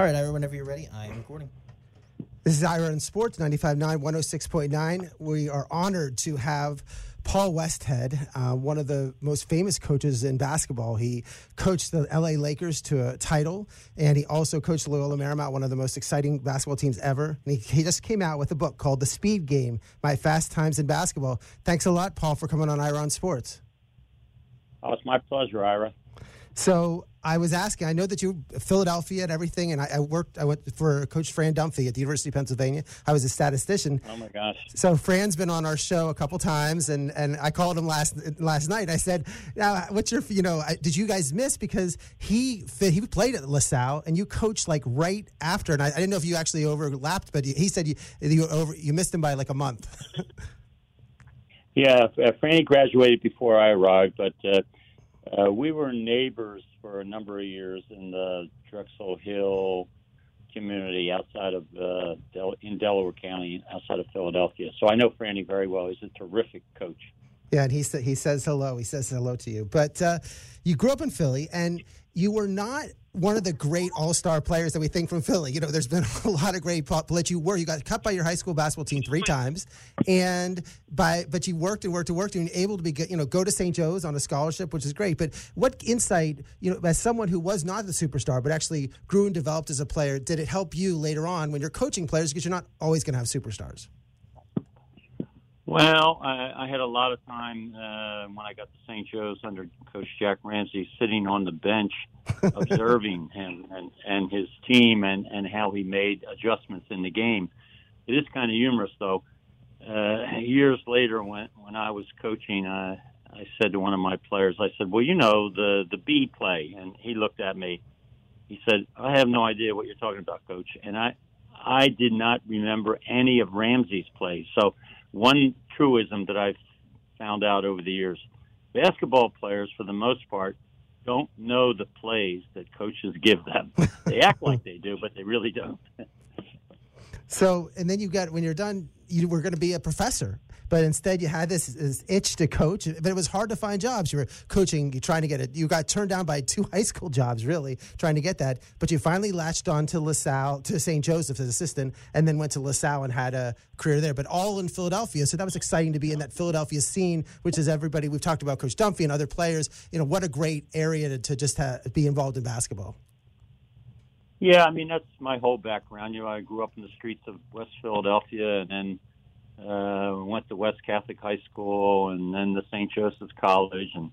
All right, Ira, whenever you're ready, I am recording. This is Ira in Sports 95.9, 106.9. We are honored to have Paul Westhead, uh, one of the most famous coaches in basketball. He coached the LA Lakers to a title, and he also coached Loyola Marymount, one of the most exciting basketball teams ever. And he, he just came out with a book called The Speed Game My Fast Times in Basketball. Thanks a lot, Paul, for coming on Ira on Sports. Oh, it's my pleasure, Ira. So I was asking. I know that you Philadelphia and everything, and I, I, worked. I went for Coach Fran Dunphy at the University of Pennsylvania. I was a statistician. Oh my gosh! So Fran's been on our show a couple times, and, and I called him last last night. I said, "Now, what's your you know? Did you guys miss because he he played at LaSalle and you coached like right after, and I, I didn't know if you actually overlapped, but he said you you over you missed him by like a month." yeah, Franny graduated before I arrived, but. Uh, uh, we were neighbors for a number of years in the Drexel Hill community outside of uh, Del- in Delaware County, outside of Philadelphia. So I know Franny very well. He's a terrific coach. Yeah, and he sa- he says hello. He says hello to you. But uh, you grew up in Philly, and you were not one of the great all star players that we think from Philly. You know, there's been a lot of great but you were. You got cut by your high school basketball team three times, and by but you worked and worked and worked and able to be you know go to St. Joe's on a scholarship, which is great. But what insight, you know, as someone who was not the superstar but actually grew and developed as a player, did it help you later on when you're coaching players because you're not always going to have superstars? Well, I, I had a lot of time uh, when I got to St. Joe's under Coach Jack Ramsay, sitting on the bench, observing him and, and his team and, and how he made adjustments in the game. It is kind of humorous, though. Uh, years later, when when I was coaching, uh, I said to one of my players, I said, "Well, you know the the B play," and he looked at me. He said, "I have no idea what you're talking about, Coach," and I I did not remember any of Ramsay's plays, so one truism that I've found out over the years basketball players, for the most part, don't know the plays that coaches give them. they act like they do, but they really don't. so, and then you got, when you're done, you were going to be a professor but instead you had this, this, itch to coach. But it was hard to find jobs. You were coaching, you trying to get it. You got turned down by two high school jobs, really, trying to get that. But you finally latched on to LaSalle, to St. Joseph's as assistant, and then went to LaSalle and had a career there, but all in Philadelphia. So that was exciting to be in that Philadelphia scene, which is everybody. We've talked about Coach Dunphy and other players. You know, what a great area to, to just be involved in basketball. Yeah, I mean that's my whole background. You know, I grew up in the streets of West Philadelphia, and then uh, went to West Catholic High School and then the St. Joseph's College, and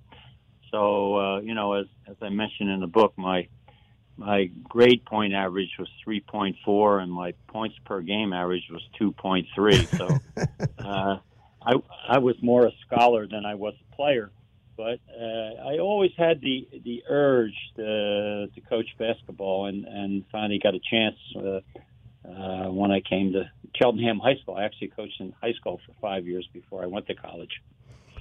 so uh, you know, as as I mentioned in the book, my my grade point average was 3.4, and my points per game average was 2.3. So uh, I I was more a scholar than I was a player, but uh, I always had the the urge to to coach basketball, and and finally got a chance. Uh, uh, when I came to Cheltenham High School. I actually coached in high school for five years before I went to college.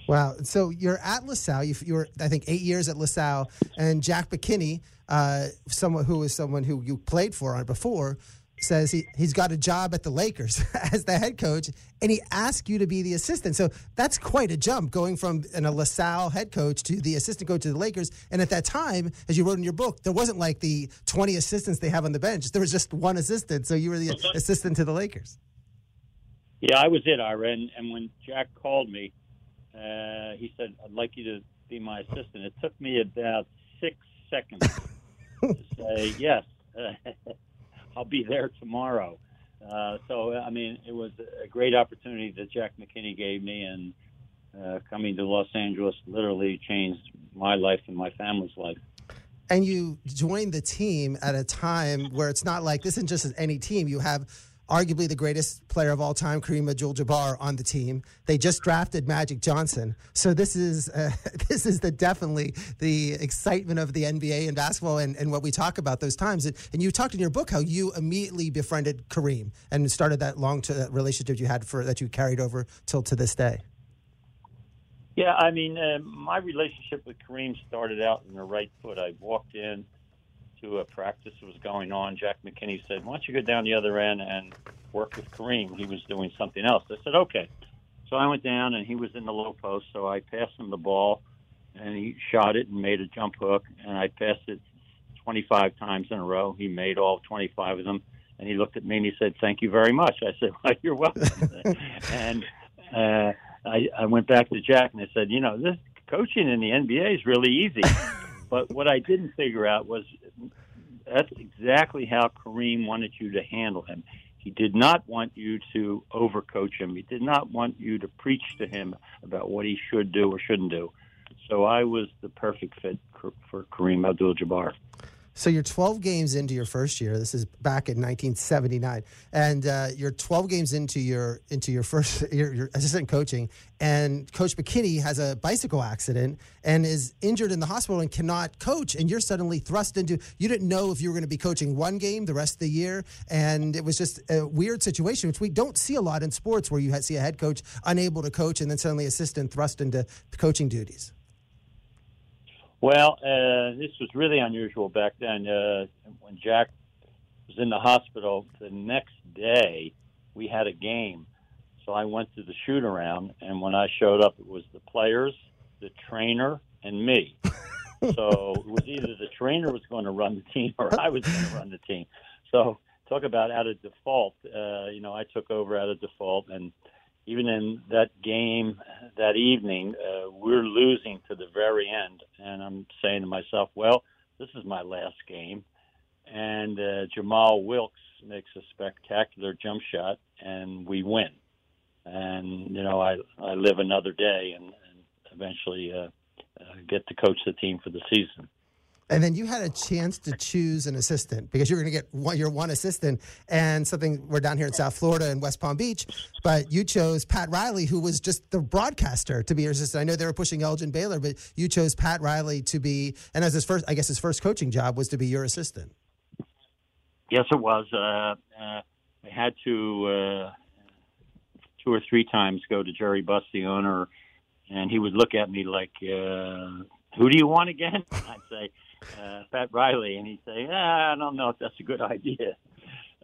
Wow. So you're at LaSalle. You, you were, I think, eight years at LaSalle. And Jack McKinney, uh, someone who is someone who you played for before, says he, he's got a job at the Lakers as the head coach, and he asked you to be the assistant. So that's quite a jump going from an, a LaSalle head coach to the assistant coach of the Lakers. And at that time, as you wrote in your book, there wasn't like the 20 assistants they have on the bench. There was just one assistant. So you were the assistant to the Lakers. Yeah, I was it, Ira. And, and when Jack called me, uh, he said, I'd like you to be my assistant. It took me about six seconds to say yes. I'll be there tomorrow. Uh, so, I mean, it was a great opportunity that Jack McKinney gave me, and uh, coming to Los Angeles literally changed my life and my family's life. And you joined the team at a time where it's not like this isn't just any team. You have arguably the greatest player of all time, Kareem Abdul-Jabbar, on the team. They just drafted Magic Johnson, so this is uh, this is the definitely the excitement of the NBA and basketball and, and what we talk about those times. And, and, you talked in your book how you immediately befriended Kareem and started that long that relationship you had for that you carried over till to this day. Yeah, I mean, uh, my relationship with Kareem started out in the right foot. I walked in to a practice that was going on, Jack McKinney said, "Why don't you go down the other end and work with Kareem?" He was doing something else. I said, "Okay." So I went down, and he was in the low post. So I passed him the ball, and he shot it and made a jump hook, and I passed it 25 times in a row. He made all 25 of them, and he looked at me and he said, "Thank you very much." I said, well, "You're welcome." and uh, I, I went back to Jack and I said, "You know, this coaching in the NBA is really easy." But what I didn't figure out was that's exactly how Kareem wanted you to handle him. He did not want you to overcoach him. He did not want you to preach to him about what he should do or shouldn't do. So I was the perfect fit for Kareem Abdul-Jabbar. So you're 12 games into your first year. This is back in 1979, and uh, you're 12 games into your into your first your, your, assistant coaching. And Coach McKinney has a bicycle accident and is injured in the hospital and cannot coach. And you're suddenly thrust into. You didn't know if you were going to be coaching one game the rest of the year, and it was just a weird situation, which we don't see a lot in sports, where you see a head coach unable to coach and then suddenly assistant thrust into coaching duties. Well, uh, this was really unusual back then. Uh, when Jack was in the hospital, the next day we had a game. So I went to the shoot around, and when I showed up, it was the players, the trainer, and me. so it was either the trainer was going to run the team or I was going to run the team. So talk about out of default. Uh, you know, I took over out of default, and even in that game that evening, uh, we're losing to the very end, and I'm saying to myself, "Well, this is my last game." And uh, Jamal Wilkes makes a spectacular jump shot, and we win. And you know, I I live another day, and, and eventually uh, uh, get to coach the team for the season. And then you had a chance to choose an assistant because you're going to get one, your one assistant and something. We're down here in South Florida and West Palm Beach, but you chose Pat Riley, who was just the broadcaster, to be your assistant. I know they were pushing Elgin Baylor, but you chose Pat Riley to be, and as his first, I guess his first coaching job was to be your assistant. Yes, it was. Uh, uh, I had to uh, two or three times go to Jerry Buss, the owner, and he would look at me like, uh, "Who do you want again?" I'd say uh, Pat Riley, and he'd say, ah, "I don't know if that's a good idea."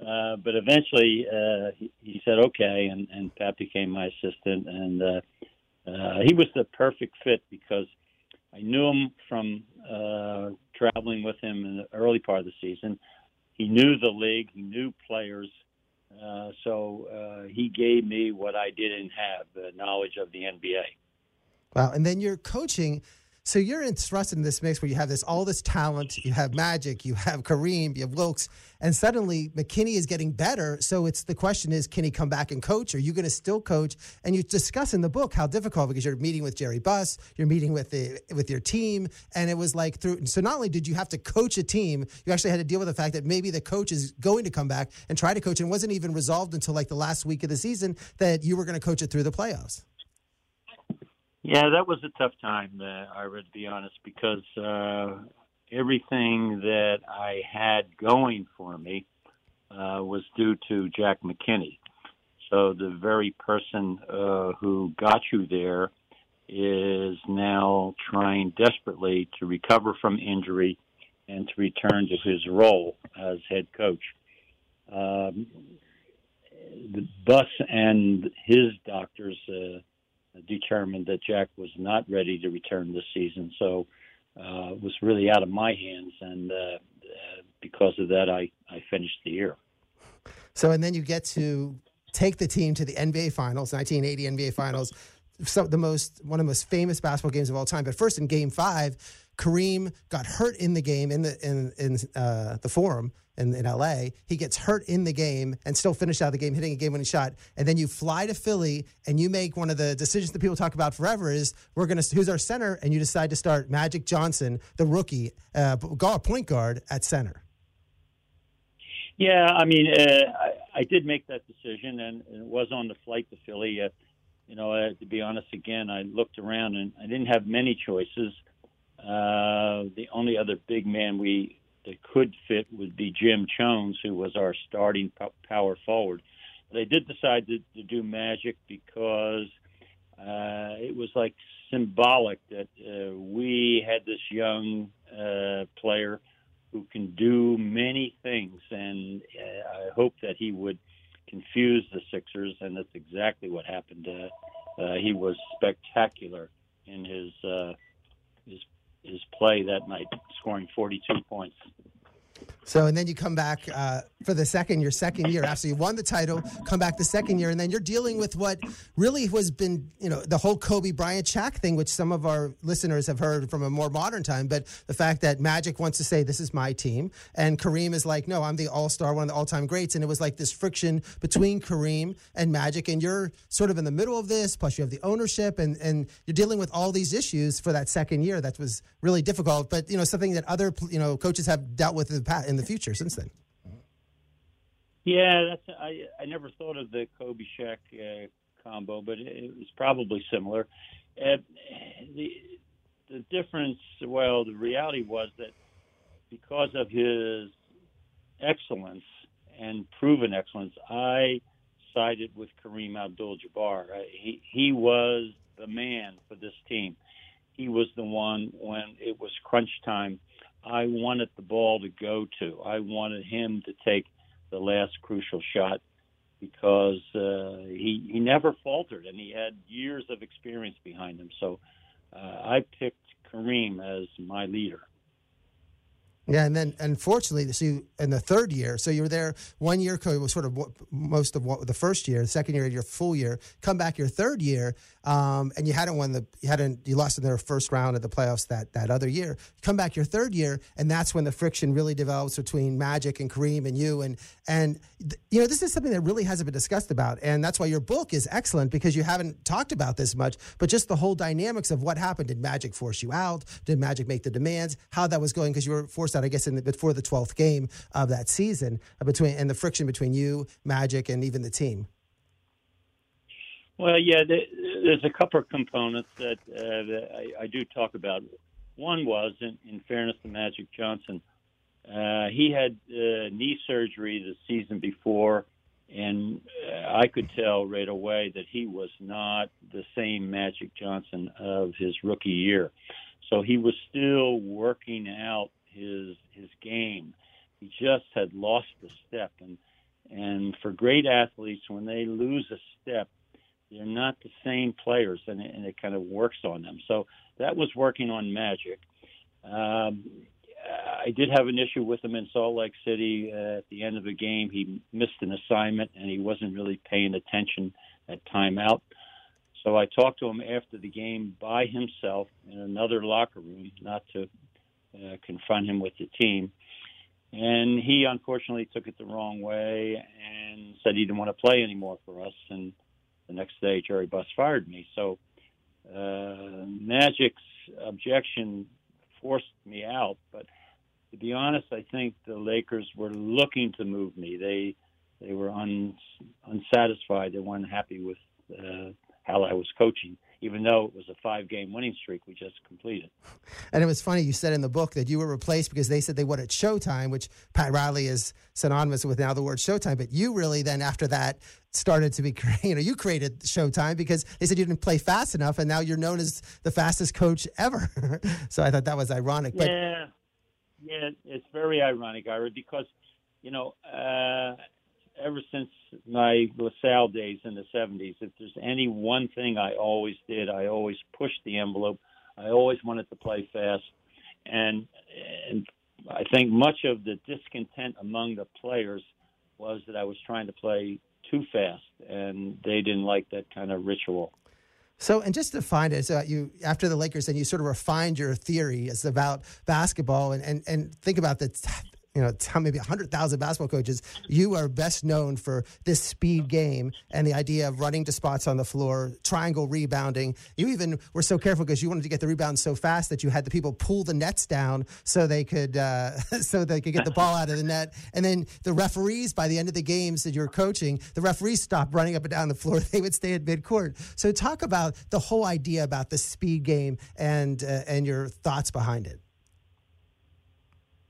Uh, but eventually, uh, he, he said okay, and, and Pat became my assistant, and uh, uh, he was the perfect fit because I knew him from uh, traveling with him in the early part of the season. He knew the league, he knew players, uh, so uh, he gave me what I didn't have, the knowledge of the NBA. Wow, and then you're coaching so you're thrust in this mix where you have this all this talent, you have Magic, you have Kareem, you have Wilkes, and suddenly McKinney is getting better. So it's the question is, can he come back and coach? Are you going to still coach? And you discuss in the book how difficult because you're meeting with Jerry Buss, you're meeting with the with your team, and it was like through. So not only did you have to coach a team, you actually had to deal with the fact that maybe the coach is going to come back and try to coach, and wasn't even resolved until like the last week of the season that you were going to coach it through the playoffs. Yeah, that was a tough time, uh, Ira, to be honest, because uh, everything that I had going for me uh, was due to Jack McKinney. So the very person uh, who got you there is now trying desperately to recover from injury and to return to his role as head coach. Um, the Buss and his doctors uh, determined that Jack was not ready to return this season. So uh, it was really out of my hands, and uh, because of that, I, I finished the year. So, and then you get to take the team to the NBA Finals, 1980 NBA Finals, the most one of the most famous basketball games of all time. But first, in Game Five, Kareem got hurt in the game in the in in uh, the forum in, in LA. He gets hurt in the game and still finished out the game, hitting a game winning shot. And then you fly to Philly and you make one of the decisions that people talk about forever is we're going to, who's our center? And you decide to start Magic Johnson, the rookie, uh, point guard at center. Yeah, I mean, uh, I, I, did make that decision, and, it was on the flight to Philly. Uh, you know, uh, to be honest, again, I looked around and I didn't have many choices. Uh, the only other big man we that could fit would be Jim Chones, who was our starting power forward. They did decide to, to do Magic because uh, it was like symbolic that uh, we had this young uh, player who can do many things, and uh, I hope that he would confuse the Sixers, and that's exactly what happened. Uh, uh, he was spectacular in his uh, his his play that night, scoring 42 points. So, and then you come back uh, for the second your second year after you won the title, come back the second year, and then you're dealing with what really has been, you know, the whole Kobe Bryant Shaq thing, which some of our listeners have heard from a more modern time. But the fact that Magic wants to say, this is my team, and Kareem is like, no, I'm the all star, one of the all time greats. And it was like this friction between Kareem and Magic, and you're sort of in the middle of this, plus you have the ownership, and, and you're dealing with all these issues for that second year. That was really difficult, but, you know, something that other, you know, coaches have dealt with in the past in the future since then. Yeah, that's I. I never thought of the Kobe Shaq uh, combo, but it, was probably similar. Uh, the the difference, well, the reality was that because of his excellence and proven excellence, I sided with Kareem Abdul-Jabbar. He he was the man for this team. He was the one when it was crunch time I wanted the ball to go to. I wanted him to take the last crucial shot because uh, he he never faltered and he had years of experience behind him. So uh, I picked Kareem as my leader. Yeah, and then unfortunately, so you, in the third year, so you were there one year, was sort of most of what, the first year. The second year, your full year. Come back your third year, um, and you hadn't won the you hadn't you lost in their first round of the playoffs that that other year. Come back your third year, and that's when the friction really develops between Magic and Kareem and you. And and you know this is something that really hasn't been discussed about, and that's why your book is excellent because you haven't talked about this much. But just the whole dynamics of what happened. Did Magic force you out? Did Magic make the demands? How that was going because you were forced out, I guess, in the, before the twelfth game of that season uh, between and the friction between you, Magic, and even the team. Well, yeah, there's a couple of components that, uh, that I, I, do talk about. One was, in, in fairness to Magic Johnson, uh, he had uh, knee surgery the season before, and uh, I could tell right away that he was not the same Magic Johnson of his rookie year. So he was still working out his his game. He just had lost a step, and and for great athletes, when they lose a step, they're not the same players, and it, and it kind of works on them. So that was working on Magic. Um, I did have an issue with him in Salt Lake City uh, at the end of the game. He missed an assignment and he wasn't really paying attention at timeout. So I talked to him after the game by himself in another locker room, not to uh, confront him with the team. And he unfortunately took it the wrong way and said he didn't want to play anymore for us. And the next day, Jerry Buss fired me. So uh, Magic's objection forced me out. But to be honest, I think the Lakers were looking to move me. They they were un, unsatisfied. They weren't happy with uh, how I was coaching even though it was a five game winning streak we just completed. And it was funny, you said in the book that you were replaced because they said they wanted Showtime, which Pat Riley is synonymous with now the word Showtime. But you really then, after that, started to be, you know, you created Showtime because they said you didn't play fast enough, and now you're known as the fastest coach ever. so I thought that was ironic. But yeah, yeah, it's very ironic, Ira, because, you know, uh, ever since my LaSalle days in the 70s, if there's any one thing I always did, I always pushed the envelope. I always wanted to play fast. And, and I think much of the discontent among the players was that I was trying to play too fast, and they didn't like that kind of ritual. So, and just to find it, so you after the Lakers, and you sort of refined your theory as about basketball, and and, and think about the you know, maybe 100,000 basketball coaches, you are best known for this speed game and the idea of running to spots on the floor, triangle rebounding. You even were so careful because you wanted to get the rebound so fast that you had the people pull the nets down so they could uh, so they could get the ball out of the net. And then the referees, by the end of the games that you're coaching, the referees stopped running up and down the floor. They would stay at midcourt. So talk about the whole idea about the speed game and uh, and your thoughts behind it.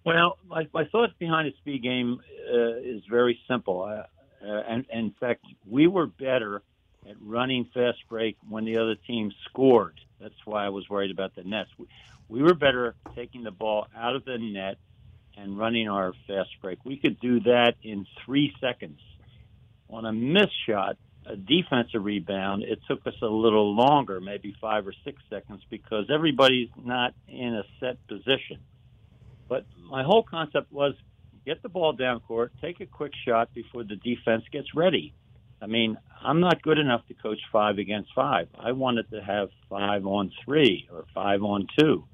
Well, my, my thoughts behind the speed game uh, is very simple. Uh, uh, and, and in fact, we were better at running fast break when the other team scored. That's why I was worried about the nets. We, we were better taking the ball out of the net and running our fast break. We could do that in three seconds. On a miss shot, a defensive rebound, it took us a little longer, maybe five or six seconds, because everybody's not in a set position. But my whole concept was get the ball down court, take a quick shot before the defense gets ready. I mean, I'm not good enough to coach five against five. I wanted to have five on three or five on two.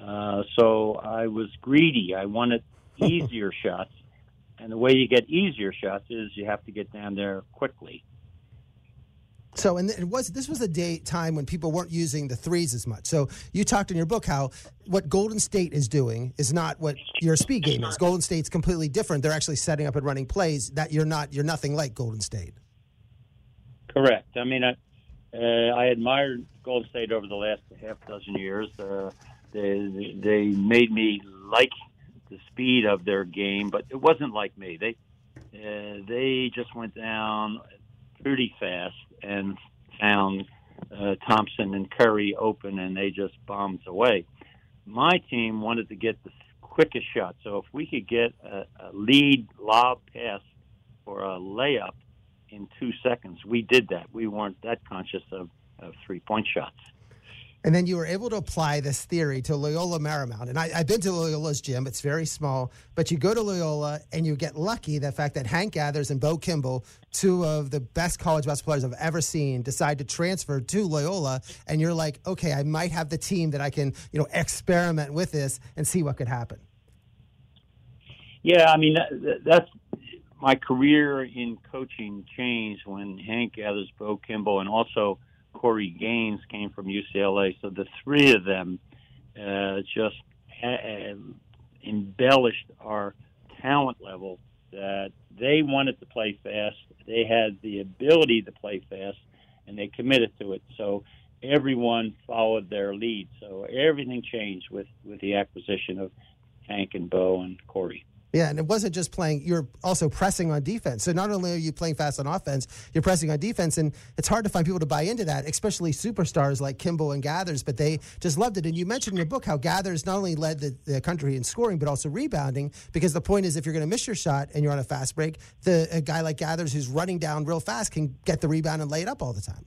Uh, so I was greedy. I wanted easier shots. And the way you get easier shots is you have to get down there quickly. So, and it was this was a day time when people weren't using the threes as much. So, you talked in your book how what Golden State is doing is not what your speed game is. Golden State's completely different. They're actually setting up and running plays that you're not. You're nothing like Golden State. Correct. I mean, I, uh, I admired Golden State over the last half dozen years. Uh, they they made me like the speed of their game, but it wasn't like me. They uh, they just went down pretty fast and found uh, Thompson and Curry open, and they just bombed away. My team wanted to get the quickest shot, so if we could get a, a lead lob pass or a layup in two seconds, we did that. We weren't that conscious of, of three point shots. And then you were able to apply this theory to Loyola Marymount. And I, have been to Loyola's gym, it's very small, but you go to Loyola and you get lucky the fact that Hank Gathers and Bo Kimble, two of the best college basketball players I've ever seen, decide to transfer to Loyola. And you're like, okay, I might have the team that I can, you know, experiment with this and see what could happen. Yeah, I mean, that, that's my career in coaching changed when Hank Gathers, Bo Kimble, and also Corey Gaines came from UCLA. So the three of them uh, just ha- embellished our talent level. That they wanted to play fast, they had the ability to play fast, and they committed to it. So everyone followed their lead. So everything changed with with the acquisition of Hank and Bo and Corey. Yeah, and it wasn't just playing, you're also pressing on defense. So not only are you playing fast on offense, you're pressing on defense. And it's hard to find people to buy into that, especially superstars like Kimble and Gathers, but they just loved it. And you mentioned in your book how Gathers not only led the, the country in scoring, but also rebounding, because the point is if you're going to miss your shot and you're on a fast break, the a guy like Gathers who's running down real fast can get the rebound and lay it up all the time.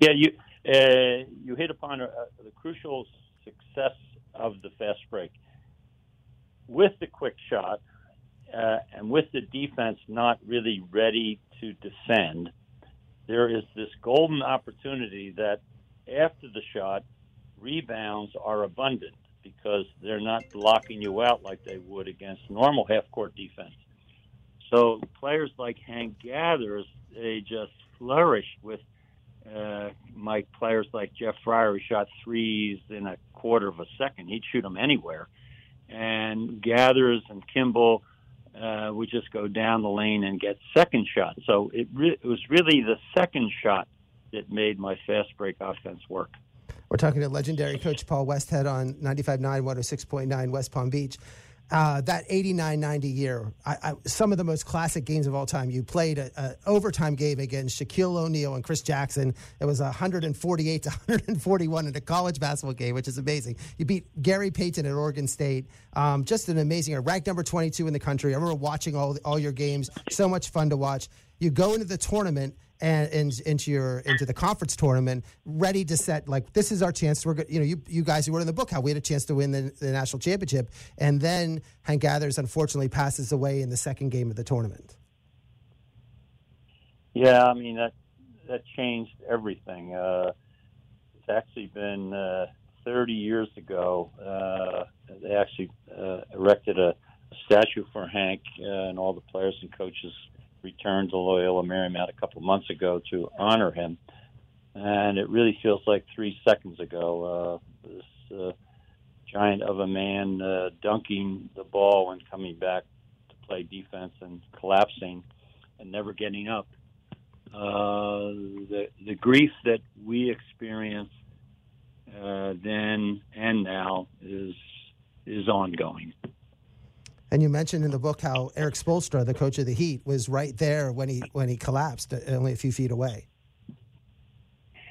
Yeah, you, uh, you hit upon the crucial success of the fast break with the quick shot uh, and with the defense not really ready to defend, there is this golden opportunity that after the shot, rebounds are abundant because they're not blocking you out like they would against normal half court defense. So players like Hank Gathers, they just flourished with uh, my players like Jeff Fryer, who shot threes in a quarter of a second. He'd shoot them anywhere and Gathers and Kimble uh, would just go down the lane and get second shots. So it, re- it was really the second shot that made my fast break offense work. We're talking to legendary coach Paul Westhead on 95.9, 106.9 West Palm Beach uh, that 89 90 year, I, I, some of the most classic games of all time. You played an overtime game against Shaquille O'Neal and Chris Jackson. It was 148 to 141 in a college basketball game, which is amazing. You beat Gary Payton at Oregon State. Um, just an amazing, ranked number 22 in the country. I remember watching all, all your games. So much fun to watch. You go into the tournament and, and, into your into the conference tournament, ready to set like this is our chance. We're you know you you guys who wrote in the book how we had a chance to win the, the national championship, and then Hank Gathers unfortunately passes away in the second game of the tournament. Yeah, I mean that that changed everything. Uh, it's actually been uh, 30 years ago. Uh, they actually uh, erected a, a statue for Hank uh, and all the players and coaches returned to Loyola Marymount a couple months ago to honor him, and it really feels like three seconds ago. Uh, this uh, giant of a man uh, dunking the ball and coming back to play defense and collapsing and never getting up. Uh, the the grief that we experience uh, then and now is is ongoing. And you mentioned in the book how Erik Spoelstra, the coach of the Heat, was right there when he when he collapsed, uh, only a few feet away.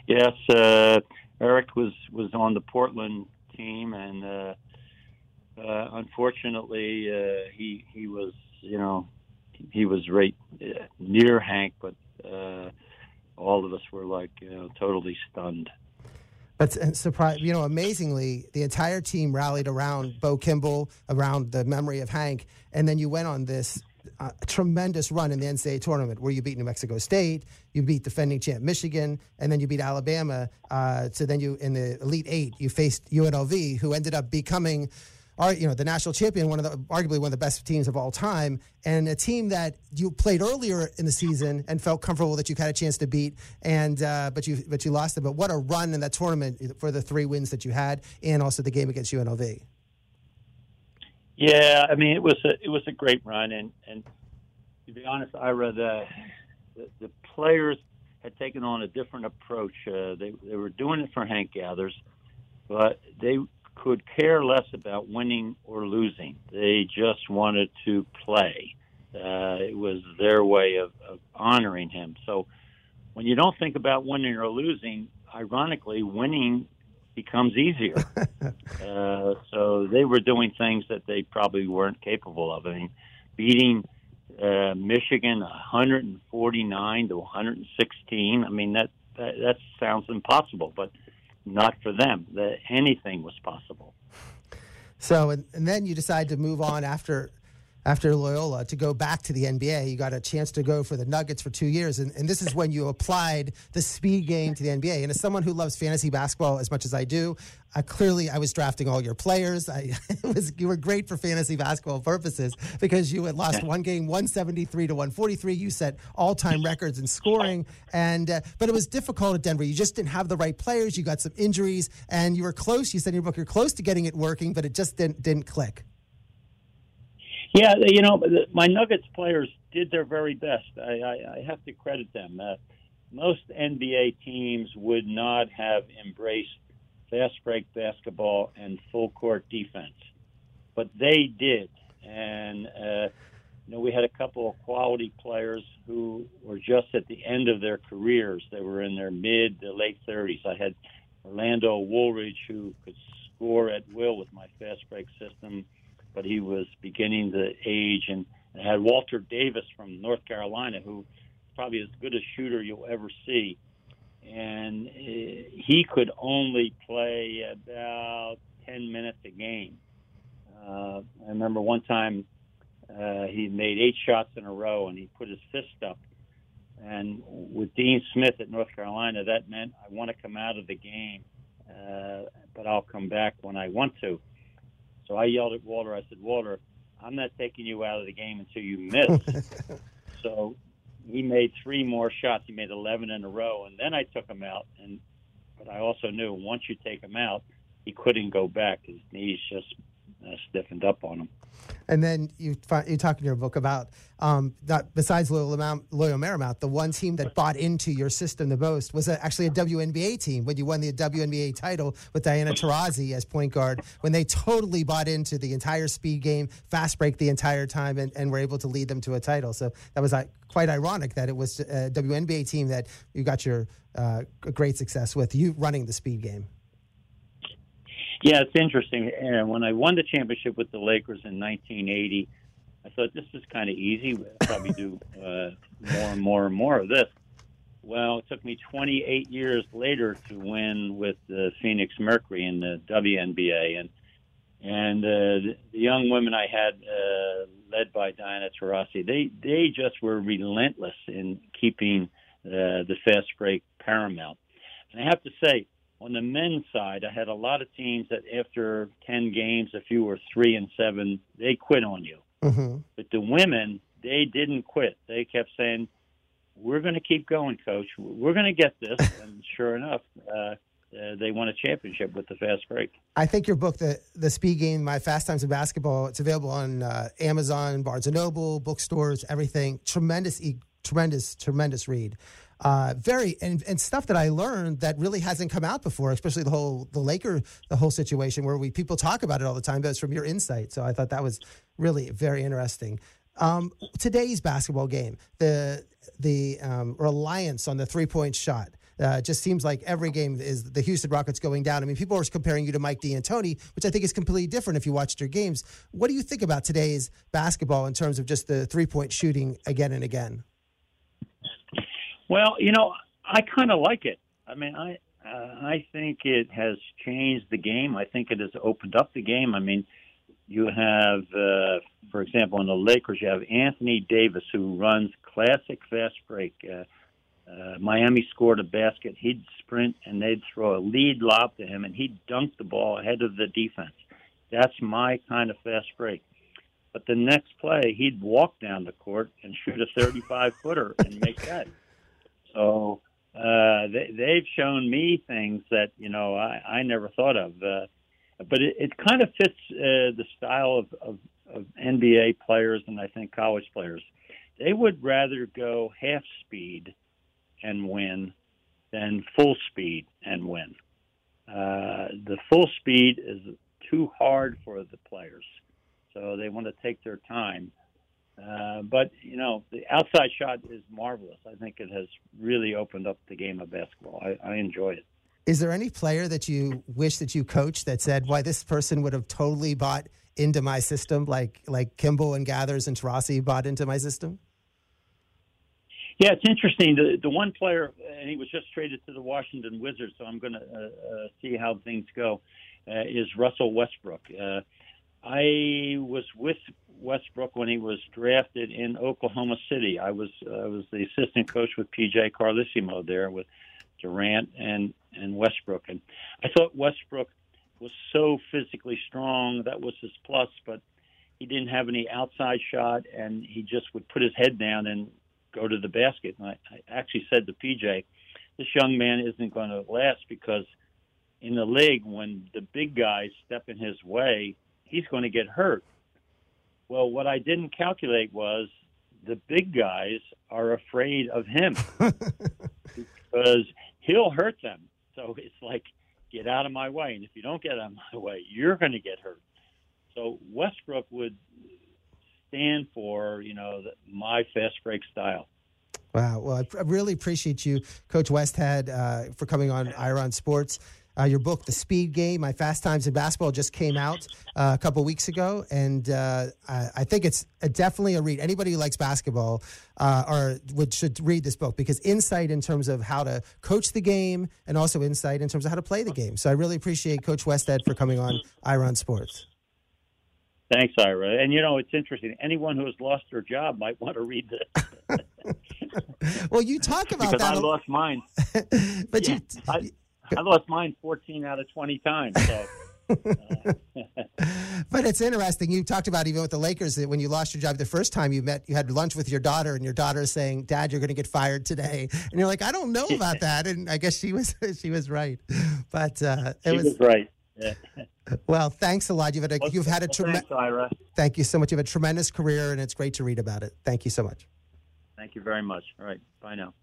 Yes, uh, Erik was was on the Portland team, and uh, uh, unfortunately, uh, he he was you know he was right uh, near Hank, but all of us were like you know totally stunned. But s- surprise, you know, amazingly, the entire team rallied around Bo Kimble, around the memory of Hank, and then you went on this uh, tremendous run in the NCAA tournament where you beat New Mexico State, you beat defending champ Michigan, and then you beat Alabama. Uh, so then you in the Elite Eight, you faced UNLV, who ended up becoming. Our, you know the national champion, one of the arguably one of the best teams of all time, and a team that you played earlier in the season and felt comfortable that you had a chance to beat, and uh, but you but you lost them. But what a run in that tournament for the three wins that you had, and also the game against UNLV. Yeah, I mean it was a it was a great run, and and to be honest, Ira, the the, the players had taken on a different approach. Uh, they they were doing it for Hank Gathers, but they could care less about winning or losing. They just wanted to play. Uh, it was their way of, of honoring him. So when you don't think about winning or losing, ironically, winning becomes easier. uh, so they were doing things that they probably weren't capable of. I mean, beating uh, Michigan 149 to 116. I mean that, that that sounds impossible, but not for them. That anything was possible. So and, and then you decide to move on after after Loyola to go back to the NBA. You got a chance to go for the Nuggets for two years, and, and this is when you applied the speed game to the NBA. And as someone who loves fantasy basketball as much as I do, I clearly I was drafting all your players. I it was you were great for fantasy basketball purposes because you had lost one game, one seventy three to one forty three. You set all time records in scoring, and uh, but it was difficult at Denver. You just didn't have the right players. You got some injuries, and you were close. You said in your book you're close to getting it working, but it just didn't didn't click. Yeah, you know, my Nuggets players did their very best. I, I, I have to credit them. Uh, most NBA teams would not have embraced fast break basketball and full court defense, but they did. And uh, you know, we had a couple of quality players who were just at the end of their careers. They were in their mid to late 30s. I had Orlando Woolridge, who could score at will with my fast break system but he was beginning to age. And had Walter Davis from North Carolina, who probably as good a shooter you'll ever see. And uh, he could only play about 10 minutes a game. Uh, I remember one time uh, he made eight shots in a row and he put his fist up. And with Dean Smith at North Carolina, that meant I want to come out of the game, uh, but I'll come back when I want to. So I yelled at Walter. I said, Walter, I'm not taking you out of the game until you miss. so he made three more shots. He made 11 in a row, and then I took him out. And but I also knew once you take him out, he couldn't go back. His knees just uh, stiffened up on them. And then you fi- you talk in your book about um, that besides Mount, Loyola Marymount, the one team that bought into your system the most was a, actually a WNBA team when you won the WNBA title with Diana Taurasi as point guard. When they totally bought into the entire speed game, fast break the entire time, and, and were able to lead them to a title. So that was quite ironic that it was a WNBA team that you got your uh, great success with you running the speed game. Yeah, it's interesting. And when I won the championship with the Lakers in 1980, I thought this is kind of easy. We'll probably do uh, more and more and more of this. Well, it took me 28 years later to win with the Phoenix Mercury in the WNBA, and and uh, the, young women I had, uh, led by Diana Taurasi, they they just were relentless in keeping uh, the fast break paramount. And I have to say, on the men's side, I had a lot of teams that after 10 games, if you were three and seven, they quit on you. Mm-hmm. But the women, they didn't quit. They kept saying, "We're going to keep going, coach. We're going to get this." and sure enough, uh, uh, they won a championship with the fast break. I think your book, the the Speed Game, My Fast Times in Basketball, it's available on uh, Amazon, Barnes and Noble, bookstores, everything. Tremendous, e- tremendous, tremendous read. Uh, very and, and stuff that I learned that really hasn't come out before, especially the whole the Laker the whole situation where we people talk about it all the time, but it's from your insight. So I thought that was really very interesting. Um, today's basketball game, the the um, reliance on the three point shot. Uh, just seems like every game is the Houston Rockets going down. I mean, people are comparing you to Mike D'Antoni, which I think is completely different if you watched your games. What do you think about today's basketball in terms of just the three point shooting again and again? Well, you know, I kind of like it. I mean, I Uh, I think it has changed the game. I think it has opened up the game. I mean, you have, uh, for example, in the Lakers, you have Anthony Davis who runs classic fast break. Uh, uh, Miami scored a basket. He'd sprint and they'd throw a lead lob to him, and he'd dunk the ball ahead of the defense. That's my kind of fast break. But the next play, he'd walk down the court and shoot a 35 footer and make that. So uh, they, they've shown me things that you know I, I never thought of. Uh, but it, it kind of fits uh, the style of, of, of NBA players and I think college players. They would rather go half speed and win than full speed and win. Uh, the full speed is too hard for the players, so they want to take their time. Uh, but you know, the outside shot is marvelous. I think it has really opened up the game of basketball. I, I enjoy it. Is there any player that you wish that you coached that said, "Why this person would have totally bought into my system, like like Kimble and Gathers and Taurasi bought into my system"? Yeah, it's interesting. The the one player, and he was just traded to the Washington Wizards, so I'm going to uh, uh, see how things go. Uh, is Russell Westbrook? Uh, I was with Westbrook when he was drafted in Oklahoma City. I was I was the assistant coach with PJ Carlesimo there with Durant and and Westbrook, and I thought Westbrook was so physically strong. That was his plus, but he didn't have any outside shot, and he just would put his head down and go to the basket. And I, I actually said to PJ, this young man isn't going to last because in the league, when the big guys step in his way, he's going to get hurt. Well, what I didn't calculate was the big guys are afraid of him because he'll hurt them. So it's like, get out of my way. And if you don't get out of my way, you're going to get hurt. So Westbrook would stand for, you know, the, my fast break style. Wow. Well, I really appreciate you, Coach Westhead, uh, for coming on Ira on Sports. Uh, your book, The Speed Game, My Fast Times in Basketball, just came out uh, a couple weeks ago, and uh, I, I, think it's a, definitely a read. Anybody who likes basketball uh, or would should read this book because insight in terms of how to coach the game and also insight in terms of how to play the game. So I really appreciate Coach Westhead for coming on Ira on Sports. Thanks, Ira. And you know, it's interesting. Anyone who has lost their job might want to read this. well, you talk about because that. I lost mine. but yeah, you, I, I lost mine 14 out of 20 times. So. but it's interesting. You talked about even with the Lakers that when you lost your job the first time you met, you had lunch with your daughter, and your daughter is saying, "Dad, you're going to get fired today," and you're like, "I don't know about that." And I guess she was she was right. But uh, it she was, was right. Yeah. Well, thanks a lot. You've had a, well, you've had a tremendous. Thank you so much. You have a tremendous career, and it's great to read about it. Thank you so much. Thank you very much. All right. Bye now.